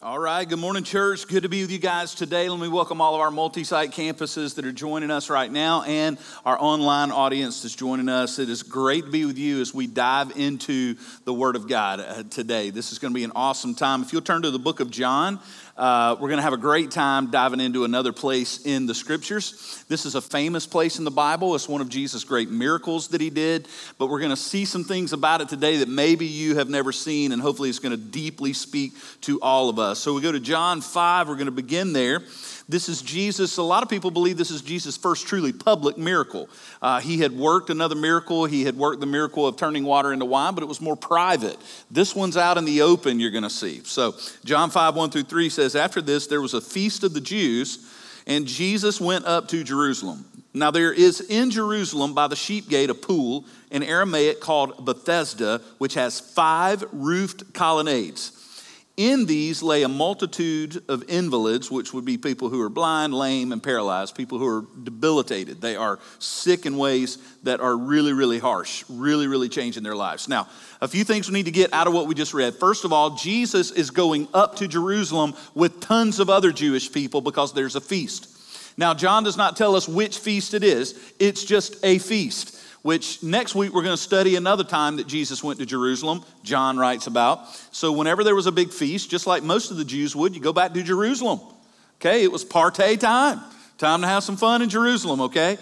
All right, good morning, church. Good to be with you guys today. Let me welcome all of our multi site campuses that are joining us right now and our online audience that's joining us. It is great to be with you as we dive into the Word of God uh, today. This is going to be an awesome time. If you'll turn to the book of John, uh, we're going to have a great time diving into another place in the scriptures. This is a famous place in the Bible. It's one of Jesus' great miracles that he did, but we're going to see some things about it today that maybe you have never seen, and hopefully it's going to deeply speak to all of us. So we go to John 5, we're going to begin there. This is Jesus. A lot of people believe this is Jesus' first truly public miracle. Uh, he had worked another miracle. He had worked the miracle of turning water into wine, but it was more private. This one's out in the open, you're going to see. So, John 5, 1 through 3 says, After this, there was a feast of the Jews, and Jesus went up to Jerusalem. Now, there is in Jerusalem by the sheep gate a pool in Aramaic called Bethesda, which has five roofed colonnades. In these lay a multitude of invalids, which would be people who are blind, lame, and paralyzed, people who are debilitated. They are sick in ways that are really, really harsh, really, really changing their lives. Now, a few things we need to get out of what we just read. First of all, Jesus is going up to Jerusalem with tons of other Jewish people because there's a feast. Now, John does not tell us which feast it is, it's just a feast which next week we're going to study another time that Jesus went to Jerusalem, John writes about. So, whenever there was a big feast, just like most of the Jews would, you go back to Jerusalem. Okay, it was party time. Time to have some fun in Jerusalem, okay?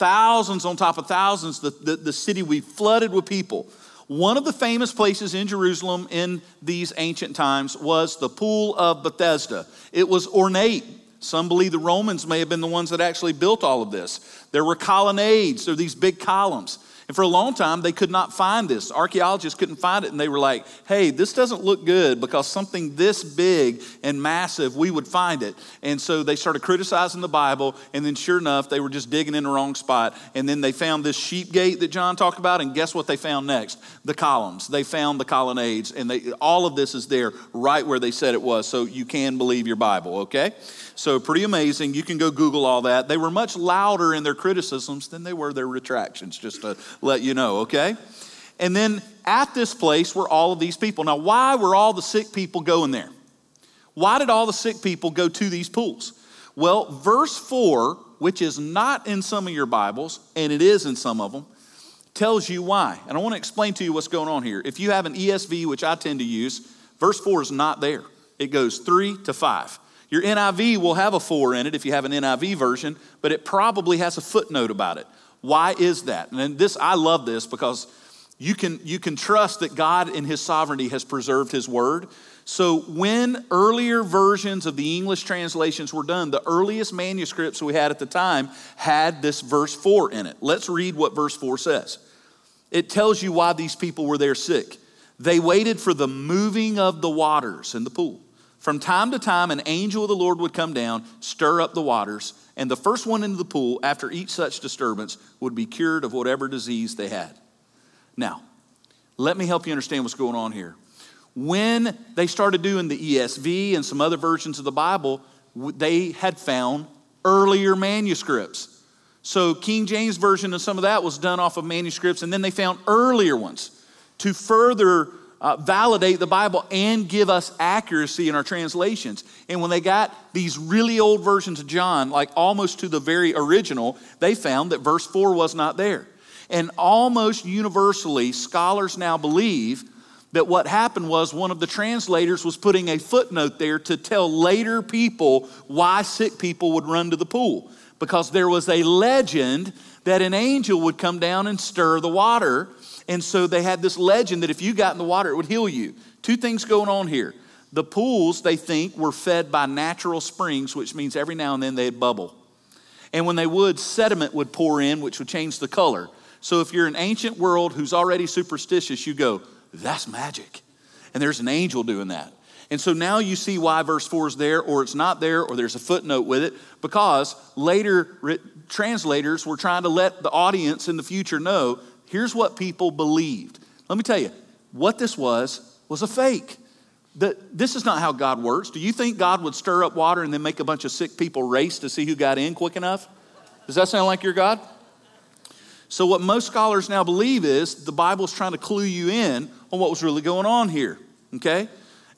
Thousands on top of thousands, the, the, the city we flooded with people. One of the famous places in Jerusalem in these ancient times was the Pool of Bethesda. It was ornate. Some believe the Romans may have been the ones that actually built all of this. There were colonnades, there were these big columns. And for a long time, they could not find this. Archaeologists couldn't find it, and they were like, hey, this doesn't look good because something this big and massive, we would find it. And so they started criticizing the Bible, and then sure enough, they were just digging in the wrong spot. And then they found this sheep gate that John talked about, and guess what they found next? The columns. They found the colonnades, and they, all of this is there right where they said it was. So you can believe your Bible, okay? So, pretty amazing. You can go Google all that. They were much louder in their criticisms than they were their retractions, just to let you know, okay? And then at this place were all of these people. Now, why were all the sick people going there? Why did all the sick people go to these pools? Well, verse 4, which is not in some of your Bibles, and it is in some of them, tells you why. And I want to explain to you what's going on here. If you have an ESV, which I tend to use, verse 4 is not there. It goes 3 to 5. Your NIV will have a four in it if you have an NIV version, but it probably has a footnote about it. Why is that? And this, I love this because you can, you can trust that God in His sovereignty has preserved His word. So, when earlier versions of the English translations were done, the earliest manuscripts we had at the time had this verse 4 in it. Let's read what verse 4 says. It tells you why these people were there sick. They waited for the moving of the waters in the pool. From time to time, an angel of the Lord would come down, stir up the waters, and the first one into the pool after each such disturbance would be cured of whatever disease they had. Now, let me help you understand what's going on here. When they started doing the ESV and some other versions of the Bible, they had found earlier manuscripts. So, King James Version and some of that was done off of manuscripts, and then they found earlier ones to further uh, validate the Bible and give us accuracy in our translations. And when they got these really old versions of John, like almost to the very original, they found that verse 4 was not there. And almost universally, scholars now believe that what happened was one of the translators was putting a footnote there to tell later people why sick people would run to the pool. Because there was a legend that an angel would come down and stir the water and so they had this legend that if you got in the water, it would heal you. Two things going on here. The pools, they think, were fed by natural springs, which means every now and then they'd bubble. And when they would, sediment would pour in, which would change the color. So if you're an ancient world who's already superstitious, you go, that's magic. And there's an angel doing that. And so now you see why verse 4 is there, or it's not there, or there's a footnote with it, because later translators were trying to let the audience in the future know Here's what people believed. Let me tell you, what this was was a fake. The, this is not how God works. Do you think God would stir up water and then make a bunch of sick people race to see who got in quick enough? Does that sound like your God? So, what most scholars now believe is the Bible is trying to clue you in on what was really going on here, okay?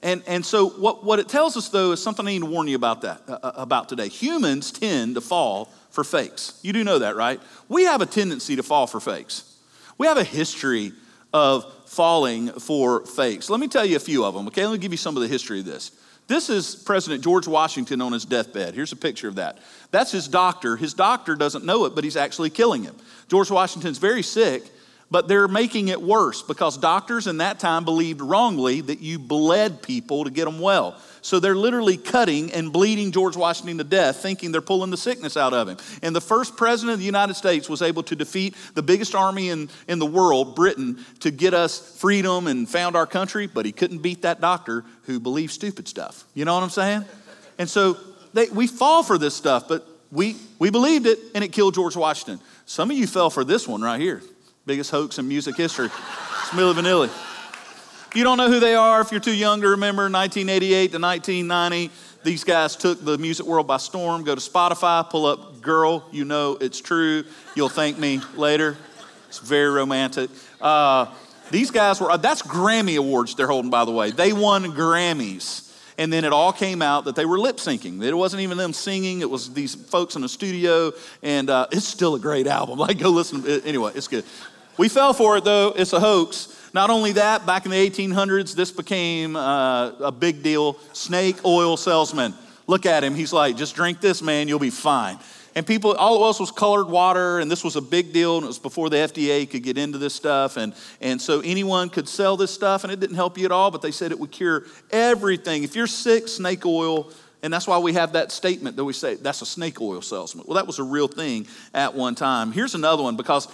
And, and so what, what it tells us though is something I need to warn you about that uh, uh, about today. Humans tend to fall for fakes. You do know that, right? We have a tendency to fall for fakes. We have a history of falling for fakes. Let me tell you a few of them, okay? Let me give you some of the history of this. This is President George Washington on his deathbed. Here's a picture of that. That's his doctor. His doctor doesn't know it, but he's actually killing him. George Washington's very sick, but they're making it worse because doctors in that time believed wrongly that you bled people to get them well. So they're literally cutting and bleeding George Washington to death, thinking they're pulling the sickness out of him. And the first president of the United States was able to defeat the biggest army in, in the world, Britain, to get us freedom and found our country, but he couldn't beat that doctor who believed stupid stuff. You know what I'm saying? And so they, we fall for this stuff, but we, we believed it and it killed George Washington. Some of you fell for this one right here. Biggest hoax in music history. It's Milli Vanilli you don't know who they are, if you're too young to remember 1988 to 1990, these guys took the music world by storm. Go to Spotify, pull up Girl, you know it's true. You'll thank me later. It's very romantic. Uh, these guys were, that's Grammy Awards they're holding, by the way. They won Grammys. And then it all came out that they were lip syncing. It wasn't even them singing, it was these folks in the studio. And uh, it's still a great album. Like, go listen. Anyway, it's good. We fell for it, though. It's a hoax. Not only that, back in the 1800s, this became uh, a big deal. Snake oil salesman. Look at him. He's like, just drink this, man, you'll be fine. And people, all it was was colored water, and this was a big deal, and it was before the FDA could get into this stuff. And, and so anyone could sell this stuff, and it didn't help you at all, but they said it would cure everything. If you're sick, snake oil, and that's why we have that statement that we say, that's a snake oil salesman. Well, that was a real thing at one time. Here's another one because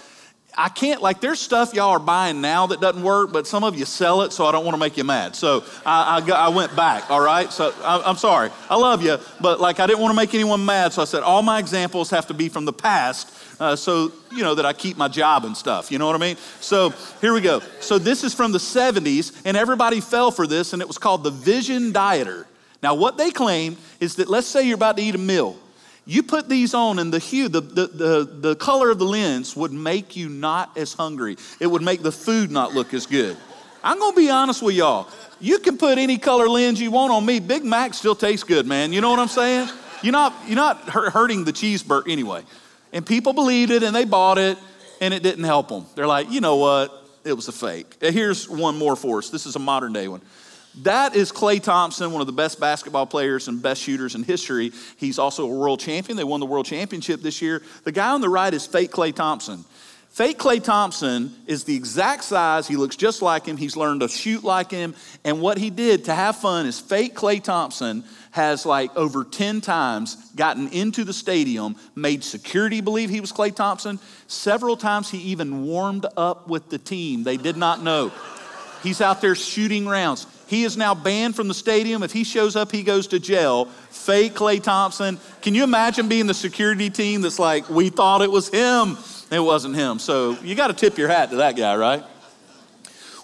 I can't, like, there's stuff y'all are buying now that doesn't work, but some of you sell it, so I don't want to make you mad. So I, I, I went back, all right? So I, am sorry. I love you, but like, I didn't want to make anyone mad, so I said, all my examples have to be from the past, uh, so, you know, that I keep my job and stuff. You know what I mean? So here we go. So this is from the 70s, and everybody fell for this, and it was called the Vision Dieter. Now, what they claim is that let's say you're about to eat a meal. You put these on, and the hue, the, the, the, the color of the lens would make you not as hungry. It would make the food not look as good. I'm gonna be honest with y'all. You can put any color lens you want on me. Big Mac still tastes good, man. You know what I'm saying? You're not, you're not hurting the cheeseburger anyway. And people believed it and they bought it and it didn't help them. They're like, you know what? It was a fake. Here's one more for us. This is a modern day one. That is Klay Thompson, one of the best basketball players and best shooters in history. He's also a world champion. They won the world championship this year. The guy on the right is fake Klay Thompson. Fake Klay Thompson is the exact size. He looks just like him. He's learned to shoot like him. And what he did to have fun is fake Klay Thompson has like over 10 times gotten into the stadium, made security believe he was Klay Thompson. Several times he even warmed up with the team. They did not know. He's out there shooting rounds. He is now banned from the stadium. If he shows up, he goes to jail. Fake Klay Thompson. Can you imagine being the security team that's like, we thought it was him? It wasn't him. So you got to tip your hat to that guy, right?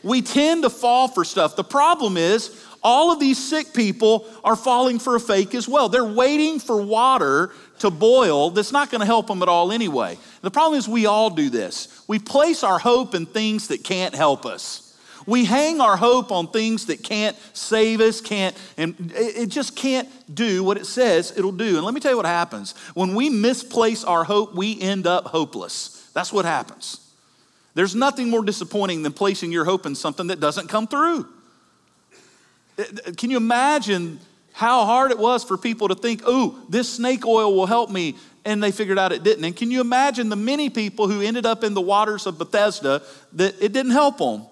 We tend to fall for stuff. The problem is, all of these sick people are falling for a fake as well. They're waiting for water to boil that's not going to help them at all anyway. The problem is, we all do this. We place our hope in things that can't help us. We hang our hope on things that can't save us, can't, and it just can't do what it says it'll do. And let me tell you what happens. When we misplace our hope, we end up hopeless. That's what happens. There's nothing more disappointing than placing your hope in something that doesn't come through. Can you imagine how hard it was for people to think, oh, this snake oil will help me, and they figured out it didn't. And can you imagine the many people who ended up in the waters of Bethesda that it didn't help them?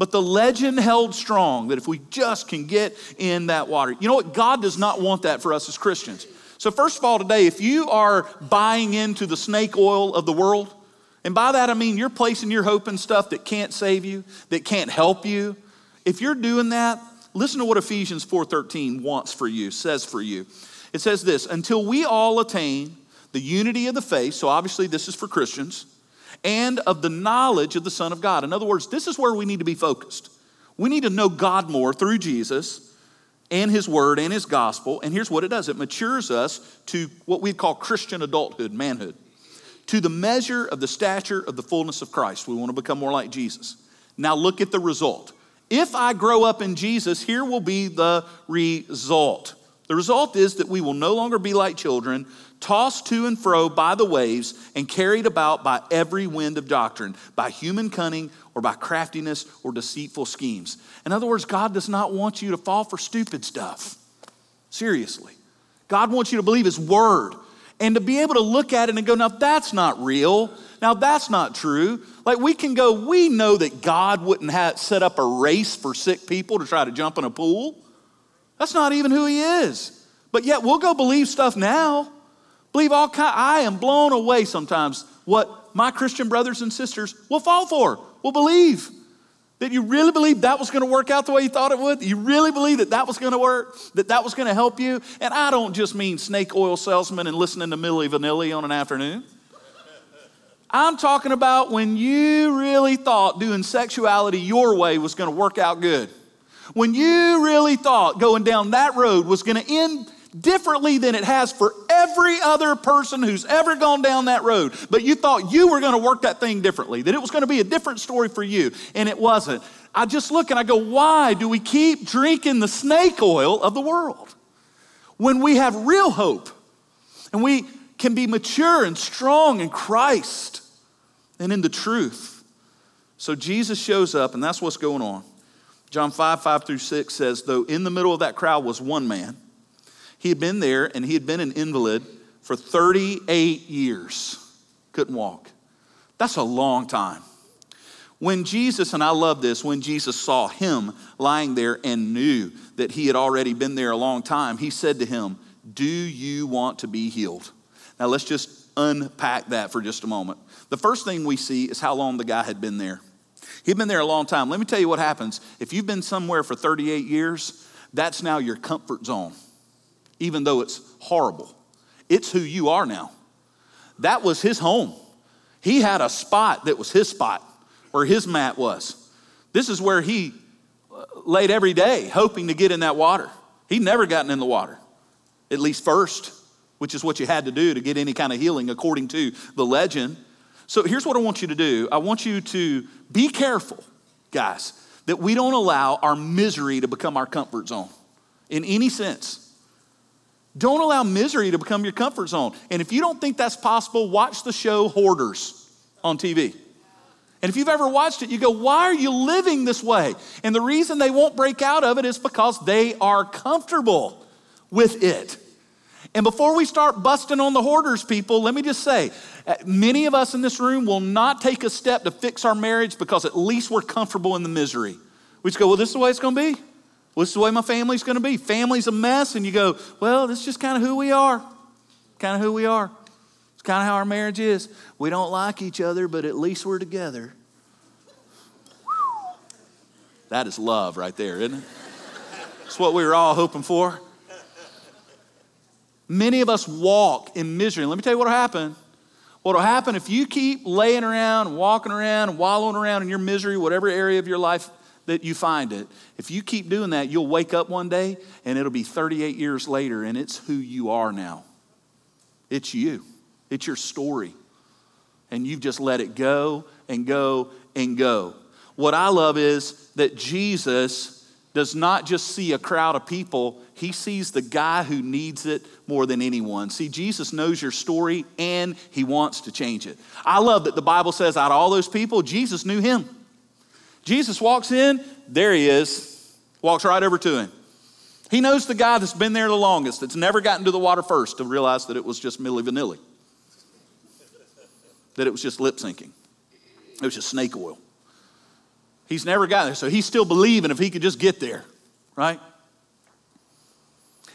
But the legend held strong that if we just can get in that water, you know what? God does not want that for us as Christians. So, first of all, today, if you are buying into the snake oil of the world, and by that I mean you're placing your hope in stuff that can't save you, that can't help you. If you're doing that, listen to what Ephesians 4:13 wants for you, says for you. It says this, until we all attain the unity of the faith, so obviously this is for Christians, and of the knowledge of the Son of God. In other words, this is where we need to be focused. We need to know God more through Jesus and His Word and His gospel. And here's what it does it matures us to what we call Christian adulthood, manhood, to the measure of the stature of the fullness of Christ. We want to become more like Jesus. Now look at the result If I grow up in Jesus, here will be the result. The result is that we will no longer be like children, tossed to and fro by the waves and carried about by every wind of doctrine, by human cunning or by craftiness or deceitful schemes. In other words, God does not want you to fall for stupid stuff. Seriously. God wants you to believe His word and to be able to look at it and go, now that's not real. Now that's not true. Like we can go, we know that God wouldn't have set up a race for sick people to try to jump in a pool. That's not even who He is. But yet we'll go believe stuff now. Believe all kind. I am blown away sometimes what my Christian brothers and sisters will fall for, will believe. That you really believe that was going to work out the way you thought it would? You really believe that that was going to work? That that was going to help you? And I don't just mean snake oil salesman and listening to Milli Vanilli on an afternoon. I'm talking about when you really thought doing sexuality your way was going to work out good. When you really thought going down that road was going to end differently than it has for every other person who's ever gone down that road. But you thought you were going to work that thing differently, that it was going to be a different story for you, and it wasn't. I just look and I go, why do we keep drinking the snake oil of the world when we have real hope and we can be mature and strong in Christ and in the truth? So Jesus shows up, and that's what's going on. John 5, 5 through 6 says, though in the middle of that crowd was one man he had been there and he had been an invalid for 38 years. Couldn't walk. That's a long time. When Jesus, and I love this, when Jesus saw him lying there and knew that he had already been there a long time, he said to him, Do you want to be healed? Now let's just unpack that for just a moment. The first thing we see is how long the guy had been there. He'd been there a long time. Let me tell you what happens. If you've been somewhere for 38 years, that's now your comfort zone even though it's horrible. It's who you are now. That was his home. He had a spot that was his spot, where his mat was. This is where he uh, laid every day, hoping to get in that water. He'd never gotten in the water, at least first, which is what you had to do to get any kind of healing, according to the legend. So here's what I want you to do I want you to be careful, guys, that we don't allow our misery to become our comfort zone in any sense. Don't allow misery to become your comfort zone. And if you don't think that's possible, watch the show Hoarders on TV. And if you've ever watched it, you go, Why are you living this way? And the reason they won't break out of it is because they are comfortable with it. And before we start busting on the hoarders, people, let me just say uh, many of us in this room will not take a step to fix our marriage because at least we're comfortable in the misery. We just go, Well, this is the way it's going to be. Well, this is the way my family's going to be. Family's a mess, and you go, well, this is just kind of who we are. Kind of who we are. It's kind of how our marriage is. We don't like each other, but at least we're together. That is love right there, isn't it? It's what we were all hoping for. Many of us walk in misery. Let me tell you what'll happen. What'll happen if you keep laying around, walking around, wallowing around in your misery, whatever area of your life that you find it. If you keep doing that, you'll wake up one day and it'll be 38 years later and it's who you are now. It's you, it's your story. And you've just let it go and go and go. What I love is that Jesus does not just see a crowd of people, he sees the guy who needs it more than anyone. See, Jesus knows your story and he wants to change it. I love that the Bible says out of all those people, Jesus knew him. Jesus walks in, there he is, walks right over to him. He knows the guy that's been there the longest, that's never gotten to the water first to realize that it was just Milli Vanilli, that it was just lip syncing, it was just snake oil. He's never gotten there, so he's still believing if he could just get there, right?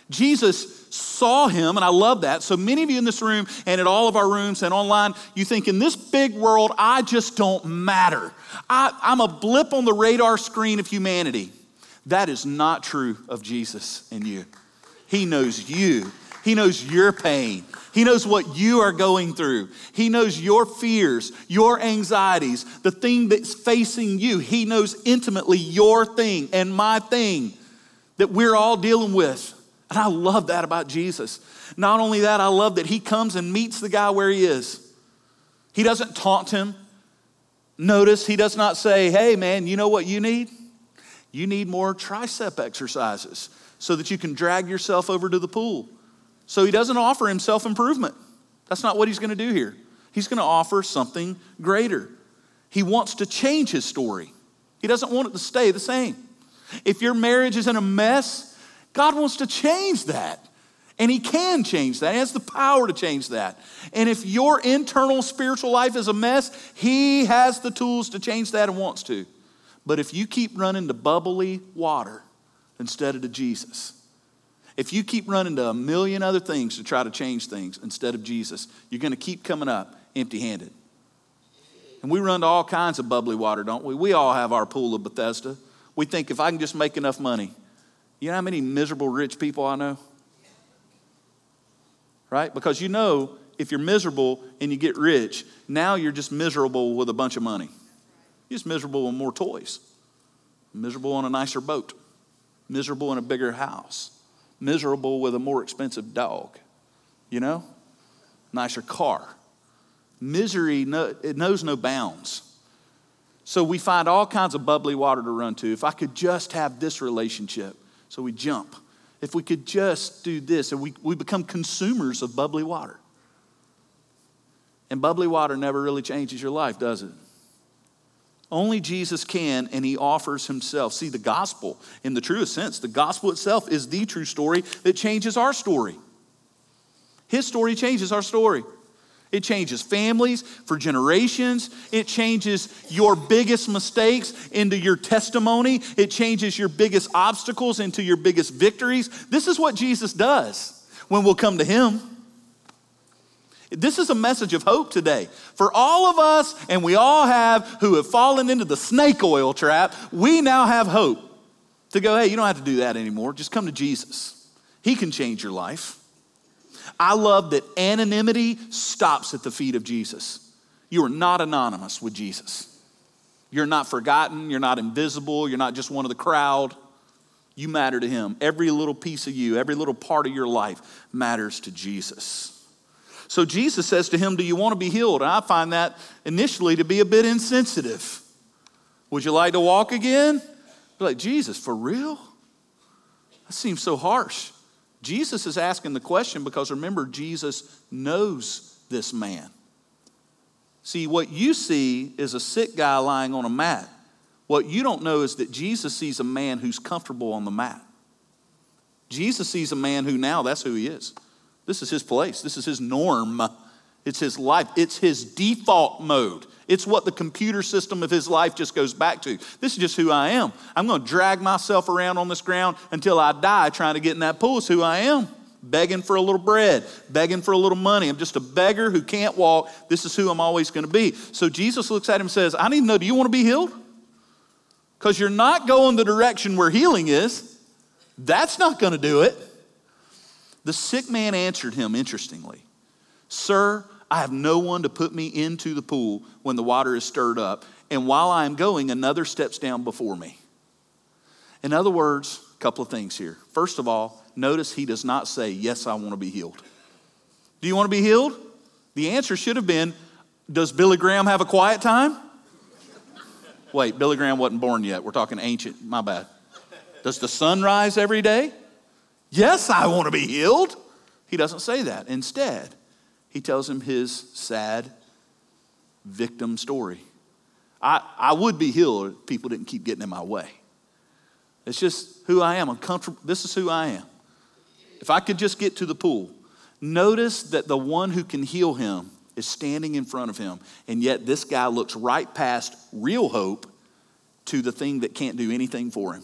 Jesus saw him, and I love that. So many of you in this room and at all of our rooms and online, you think in this big world, I just don't matter. I, I'm a blip on the radar screen of humanity. That is not true of Jesus and you. He knows you, He knows your pain. He knows what you are going through. He knows your fears, your anxieties, the thing that's facing you. He knows intimately your thing and my thing that we're all dealing with. And I love that about Jesus. Not only that, I love that he comes and meets the guy where he is. He doesn't taunt him. Notice he does not say, hey, man, you know what you need? You need more tricep exercises so that you can drag yourself over to the pool. So he doesn't offer him self improvement. That's not what he's going to do here. He's going to offer something greater. He wants to change his story, he doesn't want it to stay the same. If your marriage is in a mess, God wants to change that. And He can change that. He has the power to change that. And if your internal spiritual life is a mess, He has the tools to change that and wants to. But if you keep running to bubbly water instead of to Jesus, if you keep running to a million other things to try to change things instead of Jesus, you're going to keep coming up empty handed. And we run to all kinds of bubbly water, don't we? We all have our pool of Bethesda. We think if I can just make enough money. You know how many miserable rich people I know? Right? Because you know if you're miserable and you get rich, now you're just miserable with a bunch of money. You're just miserable with more toys, miserable on a nicer boat, miserable in a bigger house, miserable with a more expensive dog, you know, nicer car. Misery, no, it knows no bounds. So we find all kinds of bubbly water to run to. If I could just have this relationship, so we jump. If we could just do this, and we, we become consumers of bubbly water. And bubbly water never really changes your life, does it? Only Jesus can, and he offers himself. See, the gospel, in the truest sense, the gospel itself is the true story that changes our story. His story changes our story. It changes families for generations. It changes your biggest mistakes into your testimony. It changes your biggest obstacles into your biggest victories. This is what Jesus does when we'll come to Him. This is a message of hope today. For all of us, and we all have, who have fallen into the snake oil trap, we now have hope to go, hey, you don't have to do that anymore. Just come to Jesus. He can change your life. I love that anonymity stops at the feet of Jesus. You are not anonymous with Jesus. You're not forgotten, you're not invisible, you're not just one of the crowd. You matter to Him. Every little piece of you, every little part of your life matters to Jesus. So Jesus says to him, Do you want to be healed? And I find that initially to be a bit insensitive. Would you like to walk again? Be like, Jesus, for real? That seems so harsh. Jesus is asking the question because remember, Jesus knows this man. See, what you see is a sick guy lying on a mat. What you don't know is that Jesus sees a man who's comfortable on the mat. Jesus sees a man who now that's who he is. This is his place, this is his norm, it's his life, it's his default mode. It's what the computer system of his life just goes back to. This is just who I am. I'm going to drag myself around on this ground until I die trying to get in that pool. Is who I am. Begging for a little bread, begging for a little money. I'm just a beggar who can't walk. This is who I'm always going to be. So Jesus looks at him and says, I need to know, do you want to be healed? Because you're not going the direction where healing is. That's not going to do it. The sick man answered him, interestingly, Sir, I have no one to put me into the pool when the water is stirred up. And while I am going, another steps down before me. In other words, a couple of things here. First of all, notice he does not say, Yes, I want to be healed. Do you want to be healed? The answer should have been, Does Billy Graham have a quiet time? Wait, Billy Graham wasn't born yet. We're talking ancient. My bad. Does the sun rise every day? Yes, I want to be healed. He doesn't say that. Instead, he tells him his sad victim story. I, I would be healed if people didn't keep getting in my way. It's just who I am. I'm comfortable. This is who I am. If I could just get to the pool, notice that the one who can heal him is standing in front of him, and yet this guy looks right past real hope to the thing that can't do anything for him.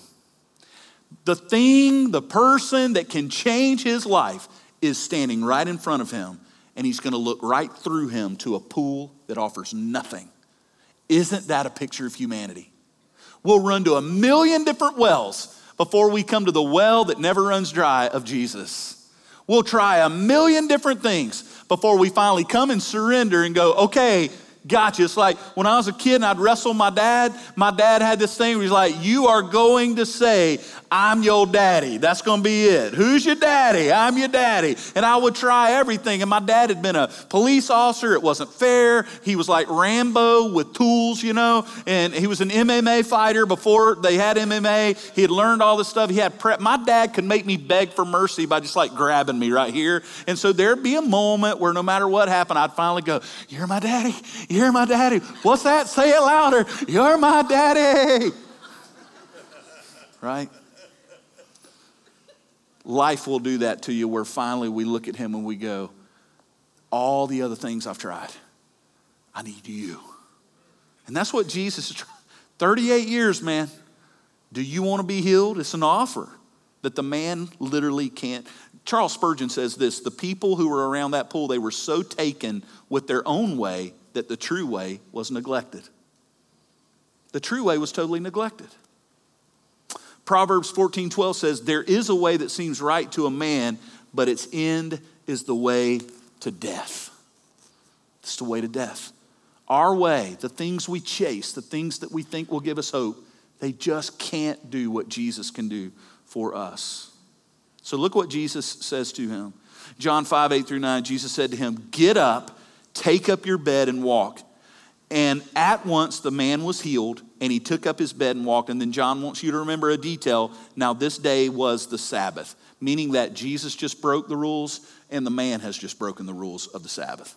The thing, the person that can change his life is standing right in front of him, and he's going to look right through him to a pool that offers nothing. Isn't that a picture of humanity? We'll run to a million different wells before we come to the well that never runs dry of Jesus. We'll try a million different things before we finally come and surrender and go, okay, gotcha. It's like when I was a kid and I'd wrestle my dad, my dad had this thing where he's like, You are going to say, I'm your daddy. That's going to be it. Who's your daddy? I'm your daddy. And I would try everything. And my dad had been a police officer. It wasn't fair. He was like Rambo with tools, you know, and he was an MMA fighter before they had MMA. He had learned all this stuff. He had prep. My dad could make me beg for mercy by just like grabbing me right here. And so there'd be a moment where no matter what happened, I'd finally go, You're my daddy. You're my daddy. What's that? Say it louder. You're my daddy. Right? Life will do that to you where finally we look at him and we go, All the other things I've tried, I need you. And that's what Jesus is trying. 38 years, man. Do you want to be healed? It's an offer that the man literally can't. Charles Spurgeon says this the people who were around that pool, they were so taken with their own way that the true way was neglected. The true way was totally neglected. Proverbs 14 12 says, There is a way that seems right to a man, but its end is the way to death. It's the way to death. Our way, the things we chase, the things that we think will give us hope, they just can't do what Jesus can do for us. So look what Jesus says to him. John 5, 8 through 9, Jesus said to him, Get up, take up your bed, and walk. And at once the man was healed, and he took up his bed and walked. And then John wants you to remember a detail. Now, this day was the Sabbath, meaning that Jesus just broke the rules, and the man has just broken the rules of the Sabbath.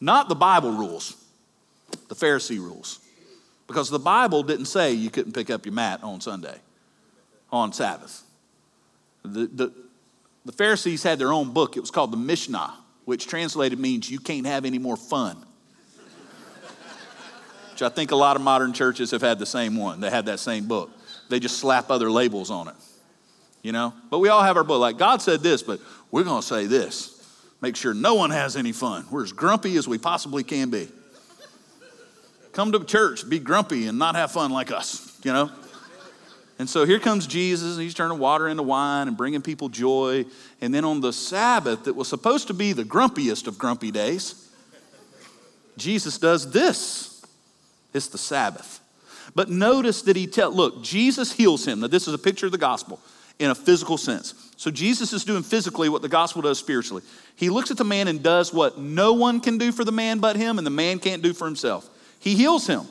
Not the Bible rules, the Pharisee rules. Because the Bible didn't say you couldn't pick up your mat on Sunday, on Sabbath. The, the, the Pharisees had their own book. It was called the Mishnah, which translated means you can't have any more fun which I think a lot of modern churches have had the same one. They had that same book. They just slap other labels on it, you know? But we all have our book. Like, God said this, but we're going to say this. Make sure no one has any fun. We're as grumpy as we possibly can be. Come to church, be grumpy, and not have fun like us, you know? And so here comes Jesus, and he's turning water into wine and bringing people joy. And then on the Sabbath, that was supposed to be the grumpiest of grumpy days, Jesus does this. It's the Sabbath. But notice that he tell look, Jesus heals him. Now this is a picture of the gospel in a physical sense. So Jesus is doing physically what the gospel does spiritually. He looks at the man and does what no one can do for the man but him and the man can't do for himself. He heals him.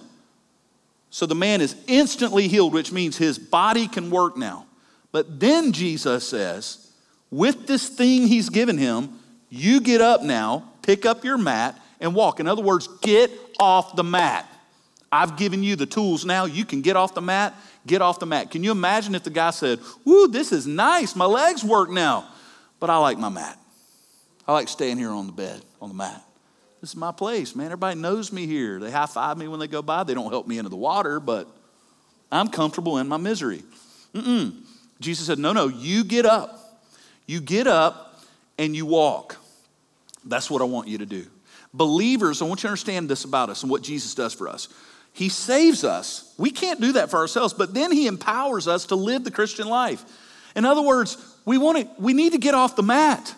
So the man is instantly healed, which means his body can work now. But then Jesus says, with this thing he's given him, you get up now, pick up your mat, and walk. In other words, get off the mat. I've given you the tools now. You can get off the mat, get off the mat. Can you imagine if the guy said, Woo, this is nice. My legs work now, but I like my mat. I like staying here on the bed, on the mat. This is my place, man. Everybody knows me here. They high five me when they go by. They don't help me into the water, but I'm comfortable in my misery. Mm-mm. Jesus said, No, no, you get up. You get up and you walk. That's what I want you to do. Believers, I want you to understand this about us and what Jesus does for us. He saves us. We can't do that for ourselves, but then He empowers us to live the Christian life. In other words, we, want to, we need to get off the mat.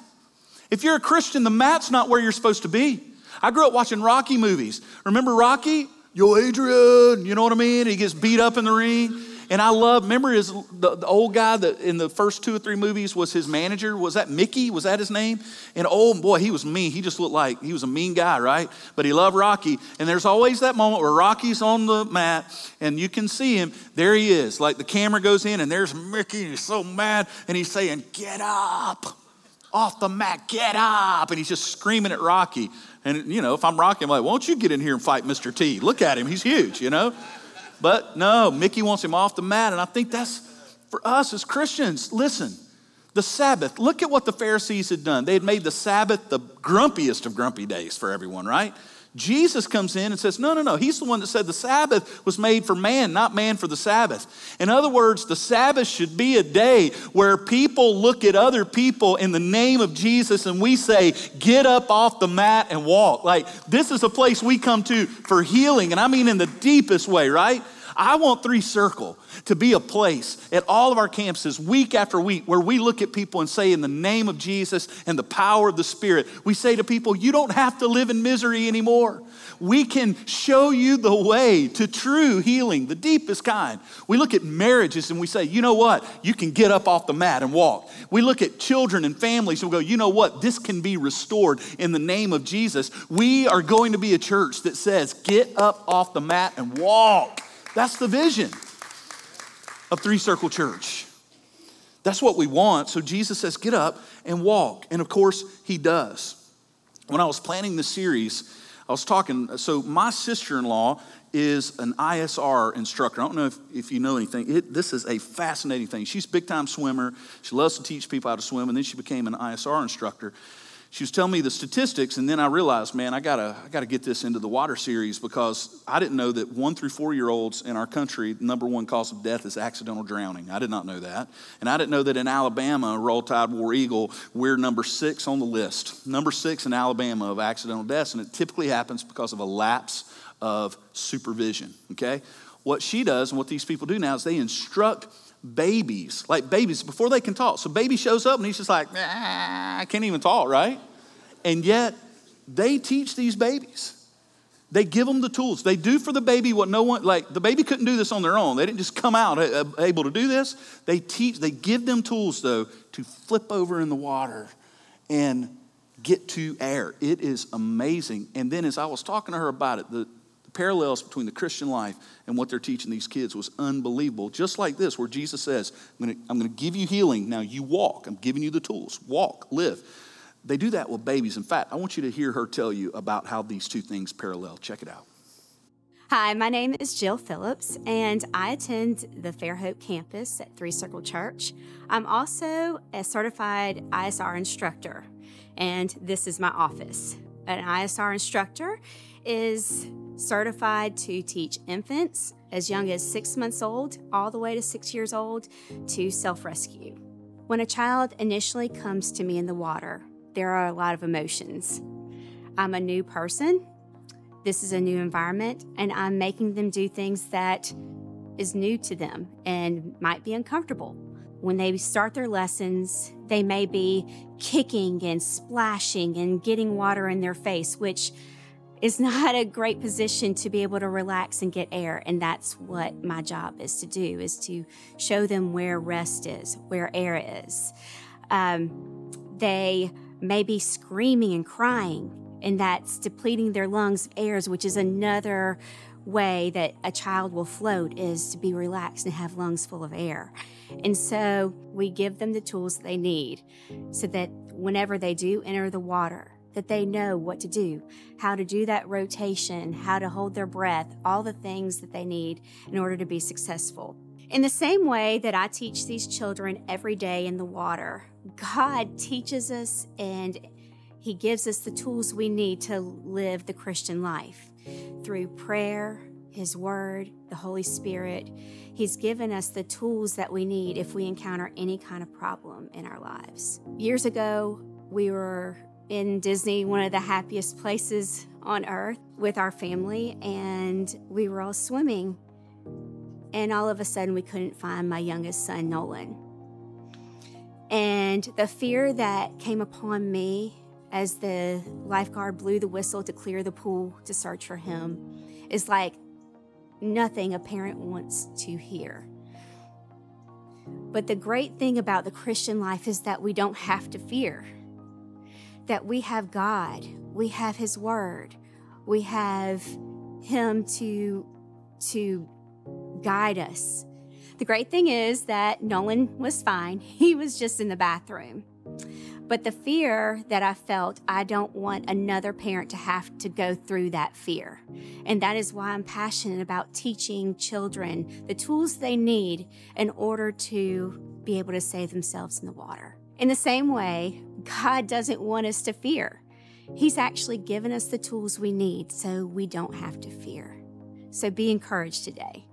If you're a Christian, the mat's not where you're supposed to be. I grew up watching Rocky movies. Remember Rocky? Yo, Adrian, you know what I mean? He gets beat up in the ring. And I love, remember his, the, the, old guy that in the first two or three movies was his manager? Was that Mickey? Was that his name? And oh boy, he was mean. He just looked like he was a mean guy, right? But he loved Rocky. And there's always that moment where Rocky's on the mat and you can see him. There he is. Like the camera goes in and there's Mickey. And He's so mad and he's saying, Get up off the mat, get up. And he's just screaming at Rocky. And, you know, if I'm Rocky, I'm like, won't you get in here and fight Mr. T? Look at him. He's huge, you know? But no, Mickey wants him off the mat. And I think that's for us as Christians. Listen, the Sabbath, look at what the Pharisees had done. They had made the Sabbath the grumpiest of grumpy days for everyone, right? Jesus comes in and says, No, no, no. He's the one that said the Sabbath was made for man, not man for the Sabbath. In other words, the Sabbath should be a day where people look at other people in the name of Jesus and we say, Get up off the mat and walk. Like, this is a place we come to for healing, and I mean in the deepest way, right? I want Three Circle to be a place at all of our campuses, week after week, where we look at people and say, in the name of Jesus and the power of the Spirit, we say to people, you don't have to live in misery anymore. We can show you the way to true healing, the deepest kind. We look at marriages and we say, you know what? You can get up off the mat and walk. We look at children and families and we go, you know what? This can be restored in the name of Jesus. We are going to be a church that says, get up off the mat and walk. That's the vision of Three Circle Church. That's what we want. So Jesus says, get up and walk. And of course, he does. When I was planning the series, I was talking, so my sister in law is an ISR instructor. I don't know if, if you know anything. It, this is a fascinating thing. She's a big time swimmer. She loves to teach people how to swim, and then she became an ISR instructor she was telling me the statistics, and then I realized, man, I gotta, I gotta get this into the water series because I didn't know that one through four year olds in our country, number one cause of death is accidental drowning. I did not know that. And I didn't know that in Alabama, Roll Tide War Eagle, we're number six on the list. Number six in Alabama of accidental deaths, and it typically happens because of a lapse of supervision, okay? What she does and what these people do now is they instruct babies, like babies, before they can talk. So baby shows up and he's just like, I can't even talk, right? And yet they teach these babies. They give them the tools. They do for the baby what no one, like the baby couldn't do this on their own. They didn't just come out able to do this. They teach, they give them tools though to flip over in the water and get to air. It is amazing. And then as I was talking to her about it, the, parallels between the Christian life and what they're teaching these kids was unbelievable. Just like this, where Jesus says, I'm going to give you healing. Now you walk. I'm giving you the tools. Walk, live. They do that with babies. In fact, I want you to hear her tell you about how these two things parallel. Check it out. Hi, my name is Jill Phillips, and I attend the Fairhope campus at Three Circle Church. I'm also a certified ISR instructor, and this is my office. An ISR instructor is certified to teach infants as young as six months old all the way to six years old to self rescue. When a child initially comes to me in the water, there are a lot of emotions. I'm a new person, this is a new environment, and I'm making them do things that is new to them and might be uncomfortable. When they start their lessons, they may be kicking and splashing and getting water in their face, which is not a great position to be able to relax and get air and that's what my job is to do is to show them where rest is where air is. Um, they may be screaming and crying and that's depleting their lungs of airs which is another way that a child will float is to be relaxed and have lungs full of air. And so we give them the tools they need so that whenever they do enter the water that they know what to do, how to do that rotation, how to hold their breath, all the things that they need in order to be successful. In the same way that I teach these children every day in the water, God teaches us and He gives us the tools we need to live the Christian life through prayer, His Word, the Holy Spirit. He's given us the tools that we need if we encounter any kind of problem in our lives. Years ago, we were in Disney, one of the happiest places on earth, with our family, and we were all swimming. And all of a sudden, we couldn't find my youngest son, Nolan. And the fear that came upon me as the lifeguard blew the whistle to clear the pool to search for him is like nothing a parent wants to hear. But the great thing about the Christian life is that we don't have to fear that we have God, we have His Word, we have Him to, to guide us. The great thing is that Nolan was fine, he was just in the bathroom. But the fear that I felt, I don't want another parent to have to go through that fear. And that is why I'm passionate about teaching children the tools they need in order to be able to save themselves in the water. In the same way, God doesn't want us to fear. He's actually given us the tools we need so we don't have to fear. So be encouraged today.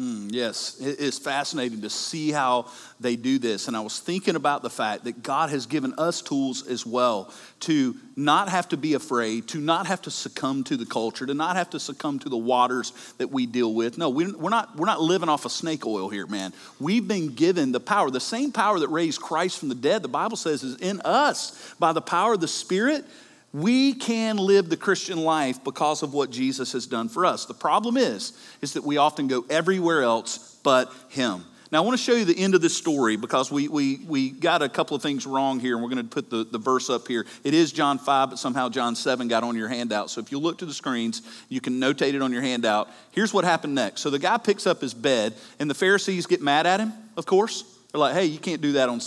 Mm, yes, it is fascinating to see how they do this. And I was thinking about the fact that God has given us tools as well to not have to be afraid, to not have to succumb to the culture, to not have to succumb to the waters that we deal with. No, we, are not, we're not living off of snake oil here, man. We've been given the power, the same power that raised Christ from the dead, the Bible says, is in us by the power of the Spirit we can live the Christian life because of what Jesus has done for us. The problem is, is that we often go everywhere else but Him. Now, I want to show you the end of this story because we, we, we got a couple of things wrong here, and we're going to put the, the verse up here. It is John 5, but somehow John 7 got on your handout. So if you look to the screens, you can notate it on your handout. Here's what happened next. So the guy picks up his bed, and the Pharisees get mad at him, of course. They're like, hey, you can't do that on,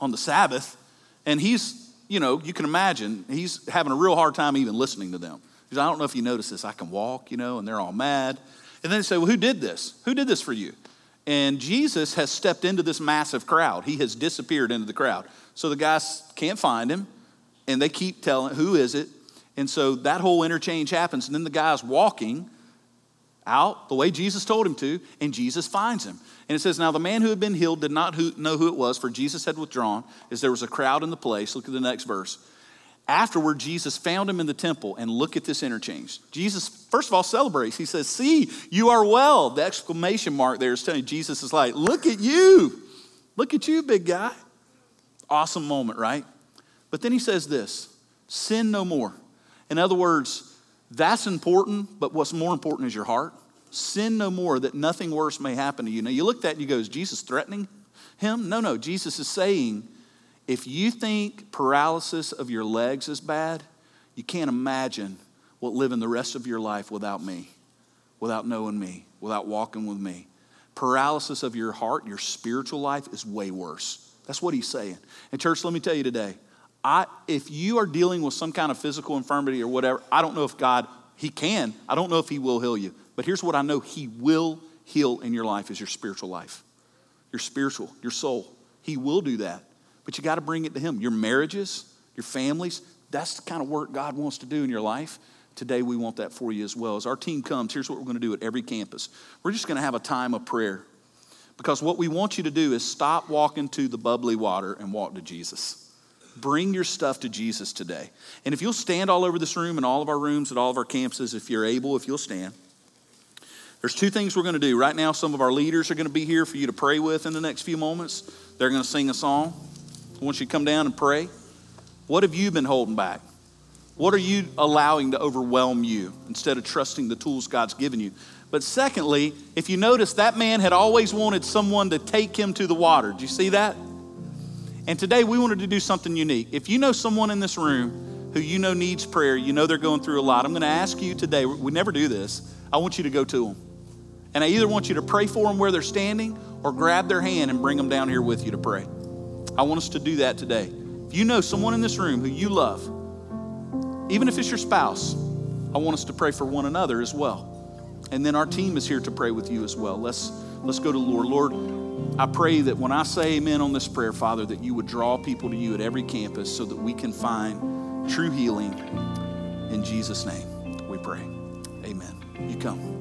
on the Sabbath. And he's you know, you can imagine he's having a real hard time even listening to them. Because I don't know if you notice this. I can walk, you know, and they're all mad. And then they say, Well, who did this? Who did this for you? And Jesus has stepped into this massive crowd. He has disappeared into the crowd. So the guys can't find him, and they keep telling, Who is it? And so that whole interchange happens. And then the guy's walking out the way Jesus told him to, and Jesus finds him. And it says, Now the man who had been healed did not know who it was, for Jesus had withdrawn, as there was a crowd in the place. Look at the next verse. Afterward, Jesus found him in the temple, and look at this interchange. Jesus, first of all, celebrates. He says, See, you are well. The exclamation mark there is telling you, Jesus is like, Look at you. Look at you, big guy. Awesome moment, right? But then he says this sin no more. In other words, that's important, but what's more important is your heart. Sin no more that nothing worse may happen to you. Now you look at that and you go, is Jesus threatening him? No, no. Jesus is saying, if you think paralysis of your legs is bad, you can't imagine what living the rest of your life without me, without knowing me, without walking with me. Paralysis of your heart, your spiritual life is way worse. That's what he's saying. And, church, let me tell you today I, if you are dealing with some kind of physical infirmity or whatever, I don't know if God, He can. I don't know if He will heal you. But here's what I know He will heal in your life is your spiritual life, your spiritual, your soul. He will do that. But you got to bring it to Him. Your marriages, your families, that's the kind of work God wants to do in your life. Today, we want that for you as well. As our team comes, here's what we're going to do at every campus we're just going to have a time of prayer. Because what we want you to do is stop walking to the bubbly water and walk to Jesus. Bring your stuff to Jesus today. And if you'll stand all over this room and all of our rooms at all of our campuses, if you're able, if you'll stand. There's two things we're going to do. Right now, some of our leaders are going to be here for you to pray with in the next few moments. They're going to sing a song. I want you to come down and pray. What have you been holding back? What are you allowing to overwhelm you instead of trusting the tools God's given you? But secondly, if you notice, that man had always wanted someone to take him to the water. Do you see that? And today we wanted to do something unique. If you know someone in this room who you know needs prayer, you know they're going through a lot, I'm going to ask you today, we never do this, I want you to go to them. And I either want you to pray for them where they're standing or grab their hand and bring them down here with you to pray. I want us to do that today. If you know someone in this room who you love, even if it's your spouse, I want us to pray for one another as well. And then our team is here to pray with you as well. Let's let's go to Lord. Lord, I pray that when I say amen on this prayer, Father, that you would draw people to you at every campus so that we can find true healing. In Jesus' name, we pray. Amen. You come.